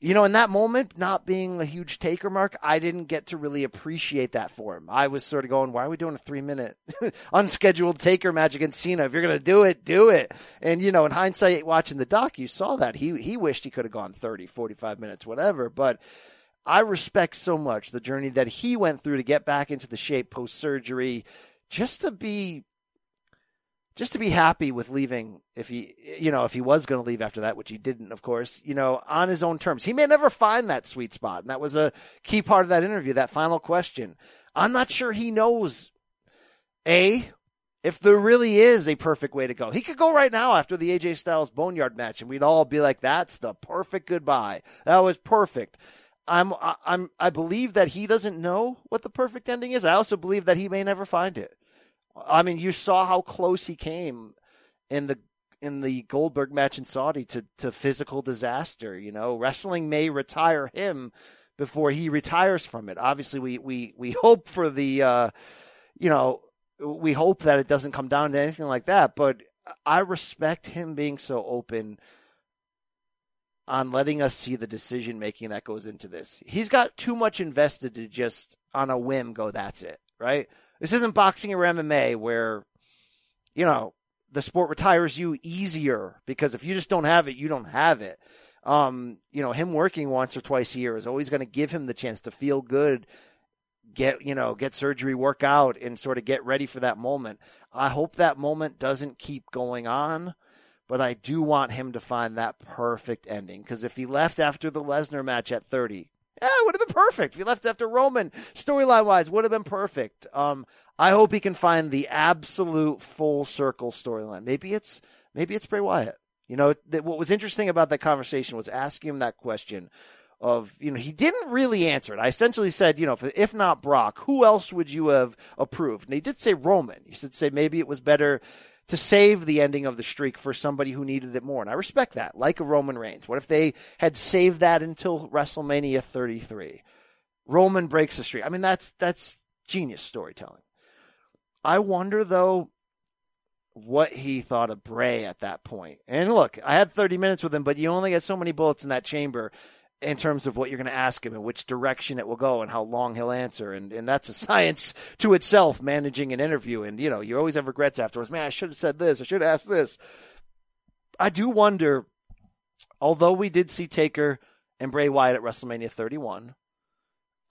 you know, in that moment, not being a huge taker mark, I didn't get to really appreciate that for him. I was sort of going, why are we doing a three minute unscheduled taker match against Cena? If you're going to do it, do it. And, you know, in hindsight, watching the doc, you saw that. He, he wished he could have gone 30, 45 minutes, whatever. But I respect so much the journey that he went through to get back into the shape post surgery just to be just to be happy with leaving if he you know if he was going to leave after that which he didn't of course you know on his own terms. He may never find that sweet spot and that was a key part of that interview that final question. I'm not sure he knows a if there really is a perfect way to go. He could go right now after the aj styles boneyard match and we'd all be like that's the perfect goodbye. That was perfect. I'm I'm I believe that he doesn't know what the perfect ending is. I also believe that he may never find it. I mean, you saw how close he came in the in the Goldberg match in Saudi to to physical disaster. You know, wrestling may retire him before he retires from it. Obviously, we we we hope for the, uh, you know, we hope that it doesn't come down to anything like that. But I respect him being so open on letting us see the decision making that goes into this. He's got too much invested to just on a whim go. That's it, right? This isn't boxing or MMA where, you know, the sport retires you easier because if you just don't have it, you don't have it. Um, you know, him working once or twice a year is always going to give him the chance to feel good, get, you know, get surgery, work out, and sort of get ready for that moment. I hope that moment doesn't keep going on, but I do want him to find that perfect ending because if he left after the Lesnar match at 30, yeah, it would have been perfect. If he left after Roman, storyline wise, would have been perfect. Um, I hope he can find the absolute full circle storyline. Maybe it's maybe it's Bray Wyatt. You know, th- what was interesting about that conversation was asking him that question of, you know, he didn't really answer it. I essentially said, you know, if, if not Brock, who else would you have approved? And he did say Roman. He said, say maybe it was better to save the ending of the streak for somebody who needed it more. And I respect that, like a Roman Reigns. What if they had saved that until WrestleMania 33? Roman breaks the streak. I mean, that's that's genius storytelling. I wonder though what he thought of Bray at that point. And look, I had 30 minutes with him, but you only get so many bullets in that chamber in terms of what you're going to ask him and which direction it will go and how long he'll answer. And, and that's a science to itself, managing an interview. And, you know, you always have regrets afterwards. Man, I should have said this. I should have asked this. I do wonder, although we did see Taker and Bray Wyatt at WrestleMania 31,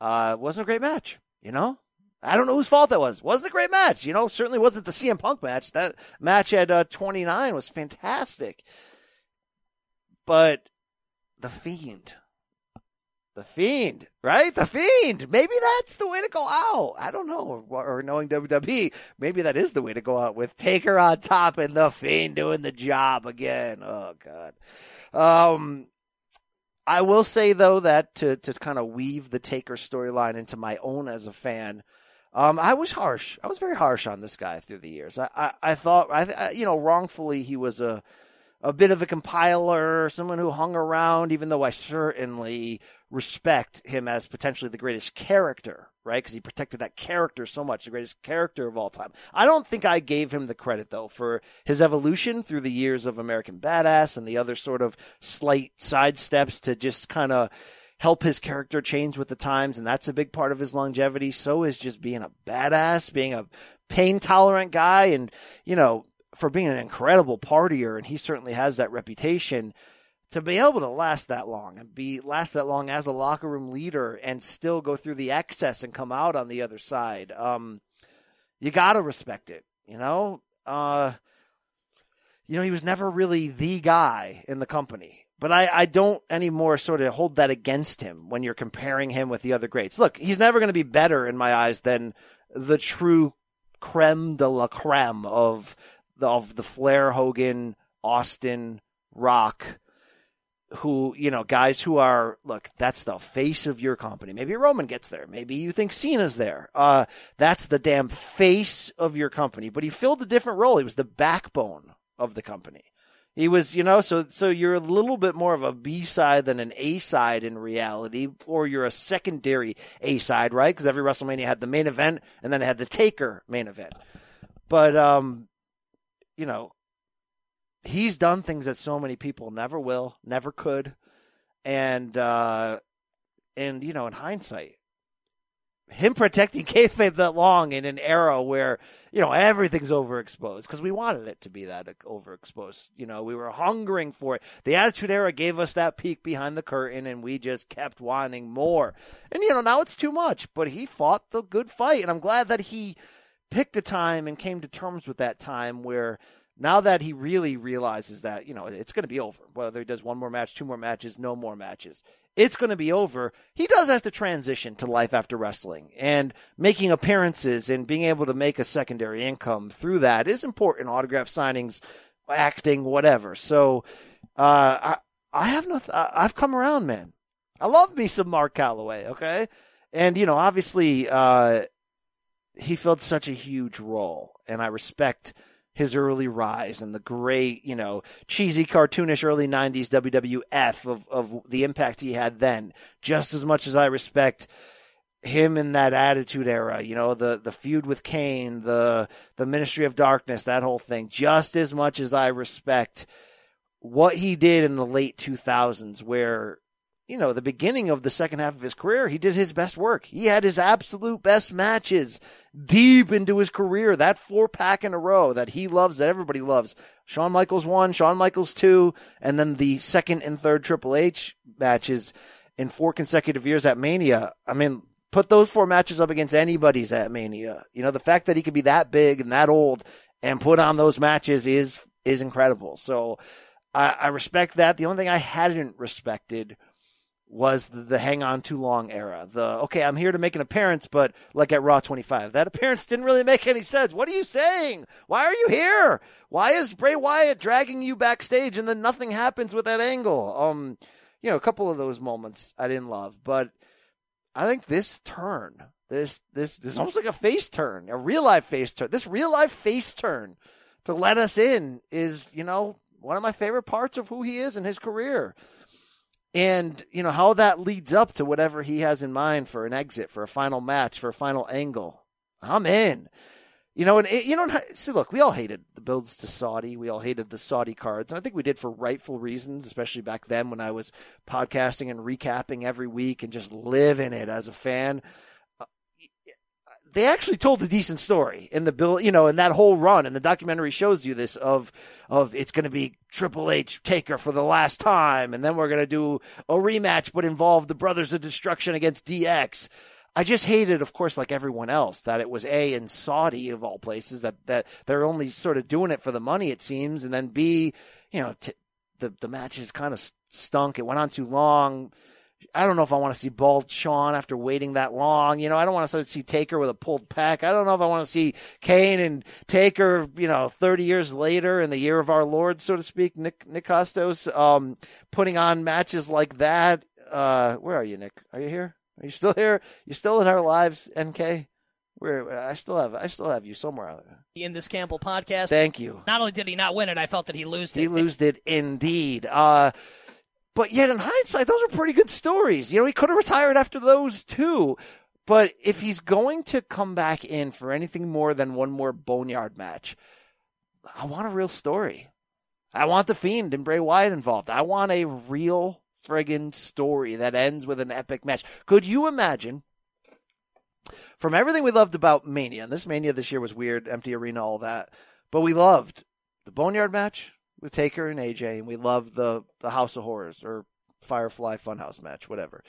uh, wasn't a great match, you know? I don't know whose fault that was. Wasn't a great match, you know? Certainly wasn't the CM Punk match. That match at uh, 29 was fantastic. But The Fiend the Fiend, right? The Fiend. Maybe that's the way to go out. I don't know. Or, or, knowing WWE, maybe that is the way to go out with Taker on top and the Fiend doing the job again. Oh God. Um, I will say though that to to kind of weave the Taker storyline into my own as a fan. Um, I was harsh. I was very harsh on this guy through the years. I, I, I thought, I, you know, wrongfully he was a, a bit of a compiler, someone who hung around, even though I certainly respect him as potentially the greatest character, right? Because he protected that character so much, the greatest character of all time. I don't think I gave him the credit, though, for his evolution through the years of American Badass and the other sort of slight sidesteps to just kind of help his character change with the times. And that's a big part of his longevity. So is just being a badass, being a pain tolerant guy and, you know, for being an incredible partier, and he certainly has that reputation. To be able to last that long and be last that long as a locker room leader and still go through the excess and come out on the other side, um, you gotta respect it. You know, uh, you know, he was never really the guy in the company. But I, I don't anymore sort of hold that against him when you're comparing him with the other greats. Look, he's never going to be better in my eyes than the true creme de la creme of the, of the Flair, Hogan, Austin, Rock, who, you know, guys who are, look, that's the face of your company. Maybe Roman gets there. Maybe you think Cena's there. Uh, that's the damn face of your company. But he filled a different role. He was the backbone of the company. He was, you know, so so you're a little bit more of a B side than an A side in reality, or you're a secondary A side, right? Because every WrestleMania had the main event and then it had the Taker main event. But um, you know, he's done things that so many people never will, never could, and uh, and you know, in hindsight, him protecting kayfabe that long in an era where you know everything's overexposed because we wanted it to be that overexposed. You know, we were hungering for it. The Attitude Era gave us that peek behind the curtain, and we just kept wanting more. And you know, now it's too much. But he fought the good fight, and I'm glad that he picked a time and came to terms with that time where now that he really realizes that, you know, it's going to be over, whether he does one more match, two more matches, no more matches, it's going to be over. He does have to transition to life after wrestling and making appearances and being able to make a secondary income through that is important. Autograph signings, acting, whatever. So, uh, I, I have no, th- I've come around, man. I love me some Mark Calaway. Okay. And, you know, obviously, uh, he filled such a huge role and I respect his early rise and the great, you know, cheesy, cartoonish early 90s WWF of, of the impact he had then, just as much as I respect him in that attitude era, you know, the, the feud with Kane, the, the ministry of darkness, that whole thing, just as much as I respect what he did in the late 2000s, where you know, the beginning of the second half of his career, he did his best work. He had his absolute best matches deep into his career. That four pack in a row that he loves, that everybody loves. Shawn Michaels one, Shawn Michaels two, and then the second and third Triple H matches in four consecutive years at Mania. I mean, put those four matches up against anybody's at Mania. You know, the fact that he could be that big and that old and put on those matches is, is incredible. So I, I respect that. The only thing I hadn't respected was the, the, hang on too long era. The okay, I'm here to make an appearance, but like at Raw 25, that appearance didn't really make any sense. What are you saying? Why are you here? Why is Bray Wyatt dragging you backstage and then nothing happens with that angle? Um, you know, a couple of those moments I didn't love, but I think this turn, this this this is almost like a face turn, a real life face turn. This real life face turn to let us in is, you know, one of my favorite parts of who he is in his career and you know how that leads up to whatever he has in mind for an exit, for a final match, for a final angle. I'm in. You know, and it, you know, see, look, we all hated the builds to Saudi. We all hated the Saudi cards, and I think we did for rightful reasons, especially back then when I was podcasting and recapping every week and just living it as a fan they actually told a decent story in the bill, you know, in that whole run. And the documentary shows you this of, of it's going to be Triple H Taker for the last time. And then we're going to do a rematch, but involve the Brothers of Destruction against DX. I just hated, of course, like everyone else, that it was A in Saudi of all places, that, that they're only sort of doing it for the money, it seems. And then B, you know, t- the, the matches kind of stunk. It went on too long I don't know if I want to see bald Shawn after waiting that long. You know, I don't want to see Taker with a pulled pack. I don't know if I want to see Kane and Taker, you know, 30 years later in the year of our Lord, so to speak, Nick, Nick Kostos, um, putting on matches like that. Uh, where are you, Nick? Are you here? Are you still here? You're still in our lives, NK? Where I still have I still have you somewhere. In this Campbell podcast. Thank you. Not only did he not win it, I felt that he lost it. He lost it indeed. Uh but yet, in hindsight, those are pretty good stories. You know, he could have retired after those two. But if he's going to come back in for anything more than one more boneyard match, I want a real story. I want the Fiend and Bray Wyatt involved. I want a real friggin' story that ends with an epic match. Could you imagine? From everything we loved about Mania, and this Mania this year was weird, empty arena, all that, but we loved the Boneyard match, with Taker and AJ, and we love the the House of Horrors or Firefly Funhouse match, whatever.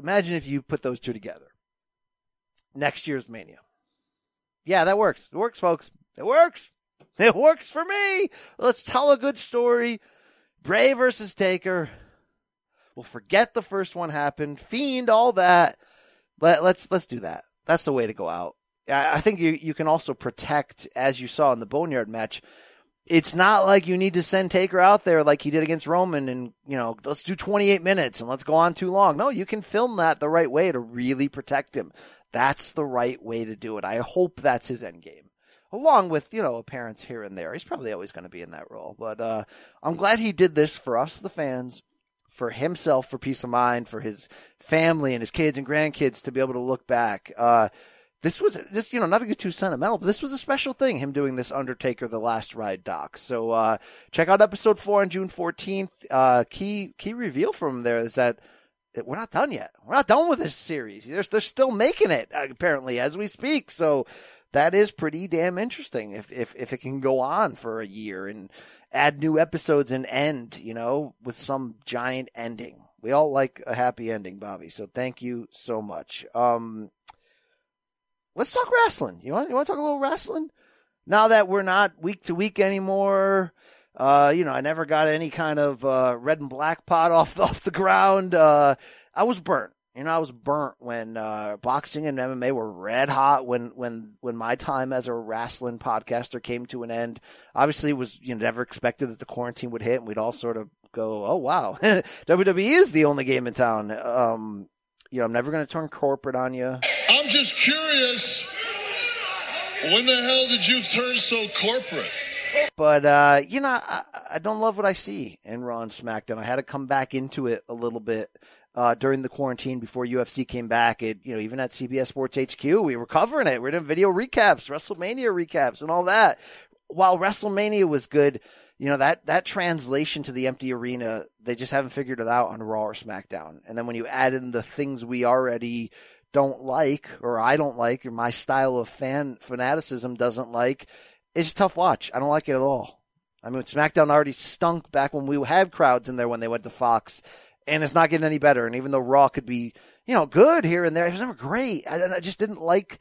Imagine if you put those two together. Next year's Mania. Yeah, that works. It works, folks. It works. It works for me. Let's tell a good story. Bray versus Taker. We'll forget the first one happened. Fiend, all that. Let, let's let's do that. That's the way to go out. I, I think you you can also protect, as you saw in the Boneyard match. It's not like you need to send Taker out there like he did against Roman and, you know, let's do 28 minutes and let's go on too long. No, you can film that the right way to really protect him. That's the right way to do it. I hope that's his end game. Along with, you know, appearance here and there. He's probably always going to be in that role. But uh, I'm glad he did this for us, the fans, for himself, for peace of mind, for his family and his kids and grandkids to be able to look back. Uh, this was just, you know, not to get too sentimental, but this was a special thing, him doing this Undertaker The Last Ride doc. So, uh, check out episode four on June 14th. Uh, key, key reveal from there is that we're not done yet. We're not done with this series. They're, they're still making it, apparently, as we speak. So, that is pretty damn interesting if, if, if it can go on for a year and add new episodes and end, you know, with some giant ending. We all like a happy ending, Bobby. So thank you so much. Um, let's talk wrestling. You want, you want to talk a little wrestling? Now that we're not week to week anymore, uh, you know, I never got any kind of, uh, red and black pot off, off the ground. Uh, I was burnt. You know, I was burnt when uh, boxing and MMA were red hot. When when when my time as a wrestling podcaster came to an end, obviously, it was you know never expected that the quarantine would hit, and we'd all sort of go, "Oh wow, WWE is the only game in town." Um, you know, I'm never going to turn corporate on you. I'm just curious. When the hell did you turn so corporate? But uh, you know, I, I don't love what I see in Raw and SmackDown. I had to come back into it a little bit uh, during the quarantine before UFC came back. It, you know, even at CBS Sports HQ, we were covering it. We are doing video recaps, WrestleMania recaps, and all that. While WrestleMania was good, you know that that translation to the empty arena, they just haven't figured it out on Raw or SmackDown. And then when you add in the things we already don't like, or I don't like, or my style of fan fanaticism doesn't like, it's a tough watch. I don't like it at all. I mean, SmackDown already stunk back when we had crowds in there when they went to Fox and it's not getting any better. And even though Raw could be, you know, good here and there, it was never great. I, I just didn't like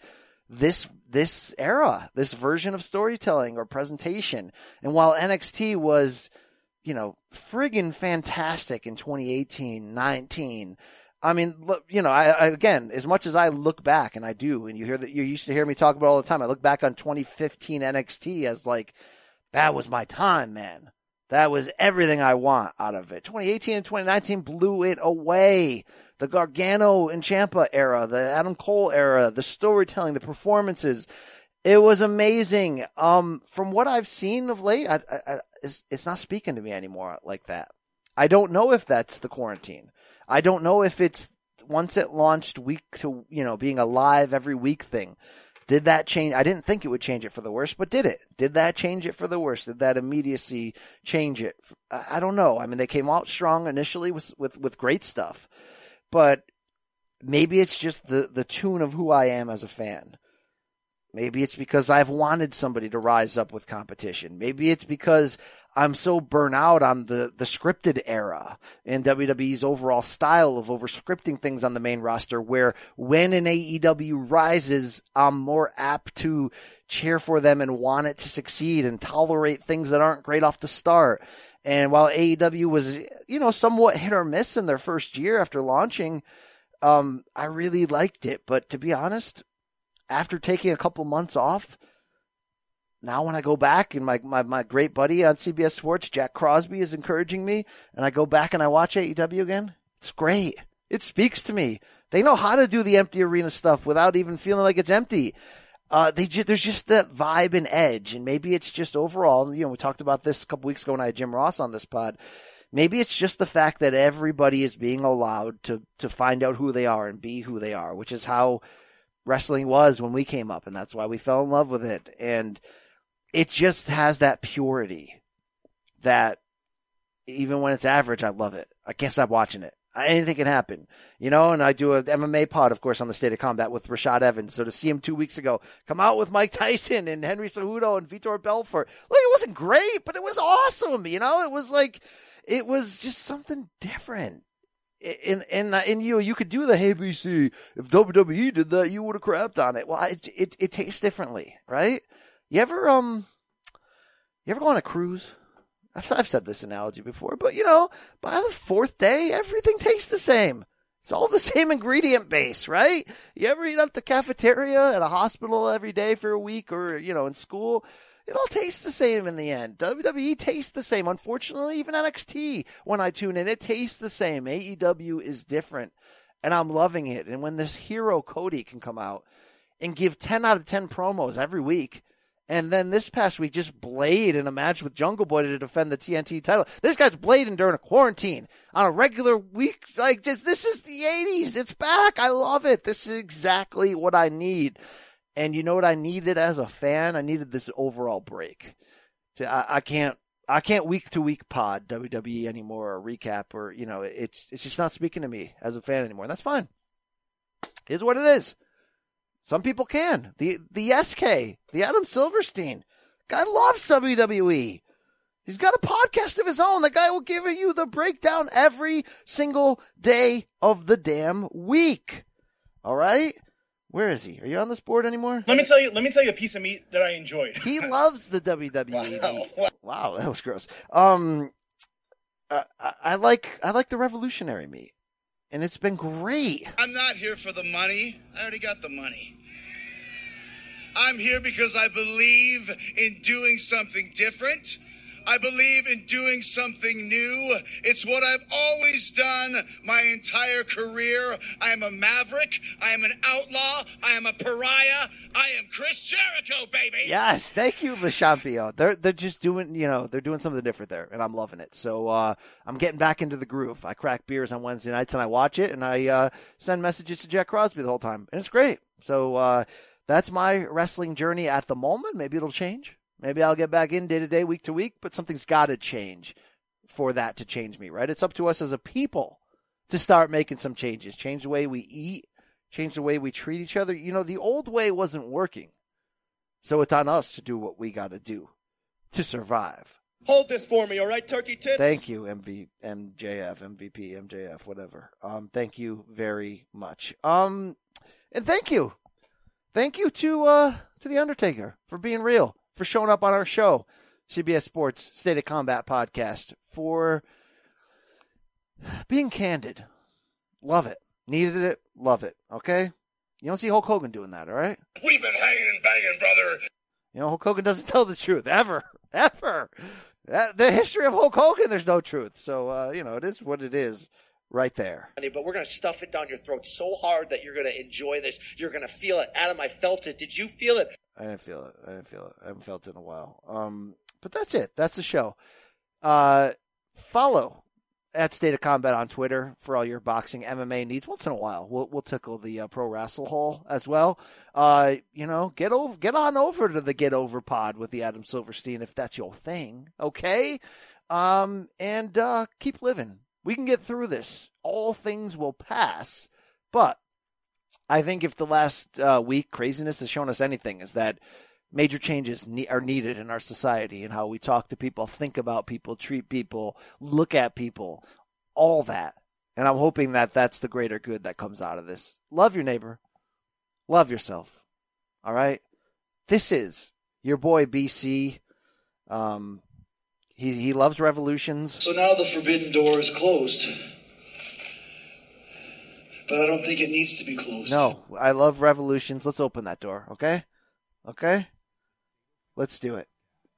this this era, this version of storytelling or presentation. And while NXT was, you know, friggin' fantastic in 2018, 19. I mean, you know, I, I, again, as much as I look back, and I do, and you hear that you used to hear me talk about all the time. I look back on 2015 NXT as like, that was my time, man. That was everything I want out of it. 2018 and 2019 blew it away. The Gargano and Ciampa era, the Adam Cole era, the storytelling, the performances. It was amazing. Um, from what I've seen of late, I, I, I, it's, it's not speaking to me anymore like that. I don't know if that's the quarantine. I don't know if it's once it launched week to, you know, being a live every week thing. Did that change? I didn't think it would change it for the worse, but did it? Did that change it for the worse? Did that immediacy change it? I don't know. I mean, they came out strong initially with with with great stuff, but maybe it's just the the tune of who I am as a fan. Maybe it's because I've wanted somebody to rise up with competition. Maybe it's because I'm so burnt out on the, the scripted era and WWE's overall style of over scripting things on the main roster where when an AEW rises, I'm more apt to cheer for them and want it to succeed and tolerate things that aren't great off the start. And while AEW was, you know, somewhat hit or miss in their first year after launching, um, I really liked it. But to be honest, after taking a couple months off, now when I go back and my, my, my great buddy on CBS Sports, Jack Crosby, is encouraging me, and I go back and I watch AEW again, it's great. It speaks to me. They know how to do the empty arena stuff without even feeling like it's empty. Uh, they ju- there's just that vibe and edge, and maybe it's just overall. You know, we talked about this a couple weeks ago when I had Jim Ross on this pod. Maybe it's just the fact that everybody is being allowed to to find out who they are and be who they are, which is how wrestling was when we came up, and that's why we fell in love with it. And it just has that purity that even when it's average, I love it. I can't stop watching it. Anything can happen, you know, and I do a MMA pod, of course, on the state of combat with Rashad Evans. So to see him two weeks ago come out with Mike Tyson and Henry Cejudo and Vitor Belfort, like it wasn't great, but it was awesome. You know, it was like, it was just something different in in in you you could do the ABC if WWE did that you would have crapped on it. Well, it, it it tastes differently, right? You ever um You ever go on a cruise? I've, I've said this analogy before, but you know, by the fourth day, everything tastes the same. It's all the same ingredient base, right? You ever eat at the cafeteria at a hospital every day for a week or, you know, in school? It all tastes the same in the end. WWE tastes the same. Unfortunately, even NXT, when I tune in, it tastes the same. AEW is different, and I'm loving it. And when this hero Cody can come out and give 10 out of 10 promos every week, and then this past week, just Blade in a match with Jungle Boy to defend the TNT title. This guy's blading during a quarantine on a regular week. Like, just, this is the 80s. It's back. I love it. This is exactly what I need. And you know what I needed as a fan? I needed this overall break. I, I can't, I can't week to week pod WWE anymore or recap or, you know, it's, it's just not speaking to me as a fan anymore. That's fine. Is what it is. Some people can. The the SK, the Adam Silverstein, guy loves WWE. He's got a podcast of his own. The guy will give you the breakdown every single day of the damn week. All right? Where is he? Are you on this board anymore? Let me tell you. Let me tell you a piece of meat that I enjoyed. He loves the WWE. Wow, wow that was gross. Um, I, I like I like the revolutionary meat, and it's been great. I'm not here for the money. I already got the money. I'm here because I believe in doing something different. I believe in doing something new. It's what I've always done my entire career. I am a maverick. I am an outlaw. I am a pariah. I am Chris Jericho, baby. Yes, thank you, Le Champion. They're they're just doing you know they're doing something different there, and I'm loving it. So uh, I'm getting back into the groove. I crack beers on Wednesday nights and I watch it, and I uh, send messages to Jack Crosby the whole time, and it's great. So uh, that's my wrestling journey at the moment. Maybe it'll change. Maybe I'll get back in day to day, week to week, but something's got to change for that to change me, right? It's up to us as a people to start making some changes, change the way we eat, change the way we treat each other. You know, the old way wasn't working. So it's on us to do what we got to do to survive. Hold this for me, all right, turkey tits? Thank you, MV, MJF, MVP, MJF, whatever. Um, thank you very much. Um, and thank you. Thank you to, uh, to The Undertaker for being real for showing up on our show, CBS Sports State of Combat podcast, for being candid. Love it. Needed it. Love it. Okay? You don't see Hulk Hogan doing that, all right? We've been hanging and banging, brother. You know, Hulk Hogan doesn't tell the truth ever. Ever. That, the history of Hulk Hogan, there's no truth. So, uh, you know, it is what it is right there. But we're going to stuff it down your throat so hard that you're going to enjoy this. You're going to feel it. Adam, I felt it. Did you feel it? I didn't feel it. I didn't feel it. I haven't felt it in a while. Um, but that's it. That's the show. Uh, follow at State of Combat on Twitter for all your boxing MMA needs. Once in a while, we'll we'll tickle the uh, pro wrestle hole as well. Uh, you know, get over, get on over to the Get Over Pod with the Adam Silverstein if that's your thing. Okay, um, and uh, keep living. We can get through this. All things will pass, but I think if the last uh, week craziness has shown us anything, is that major changes ne- are needed in our society and how we talk to people, think about people, treat people, look at people, all that. And I'm hoping that that's the greater good that comes out of this. Love your neighbor. Love yourself. All right. This is your boy BC. Um, he he loves revolutions. So now the forbidden door is closed. But I don't think it needs to be closed. No, I love revolutions. Let's open that door, okay? Okay? Let's do it.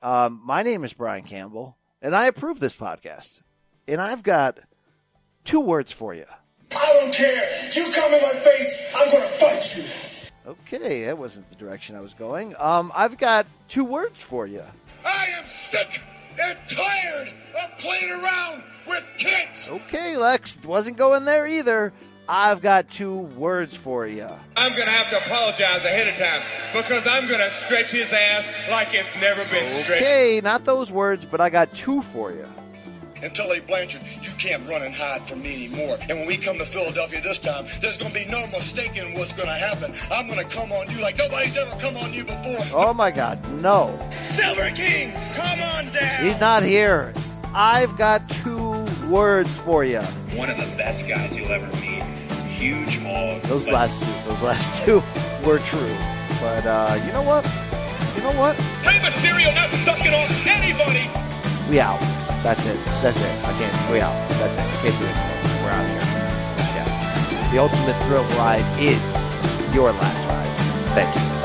Um, my name is Brian Campbell, and I approve this podcast. And I've got two words for you. I don't care. You come in my face, I'm going to fight you. Okay, that wasn't the direction I was going. Um, I've got two words for you. I am sick and tired of playing around with kids. Okay, Lex, wasn't going there either. I've got two words for you. I'm going to have to apologize ahead of time because I'm going to stretch his ass like it's never been stretched. Okay, not those words, but I got two for you. And Tully Blanchard, you can't run and hide from me anymore. And when we come to Philadelphia this time, there's going to be no mistaking what's going to happen. I'm going to come on you like nobody's ever come on you before. Oh my God, no. Silver King, come on down. He's not here. I've got two words for you. One of the best guys you'll ever meet. Huge hog. Those but- last two, those last two were true. But uh, you know what? you know what? Rey Mysterio not sucking off anybody. We out. That's it. That's it. I can't. We out. That's it. I can't do it anymore. We're out of here. Yeah. The ultimate thrill ride is your last ride. Thank you.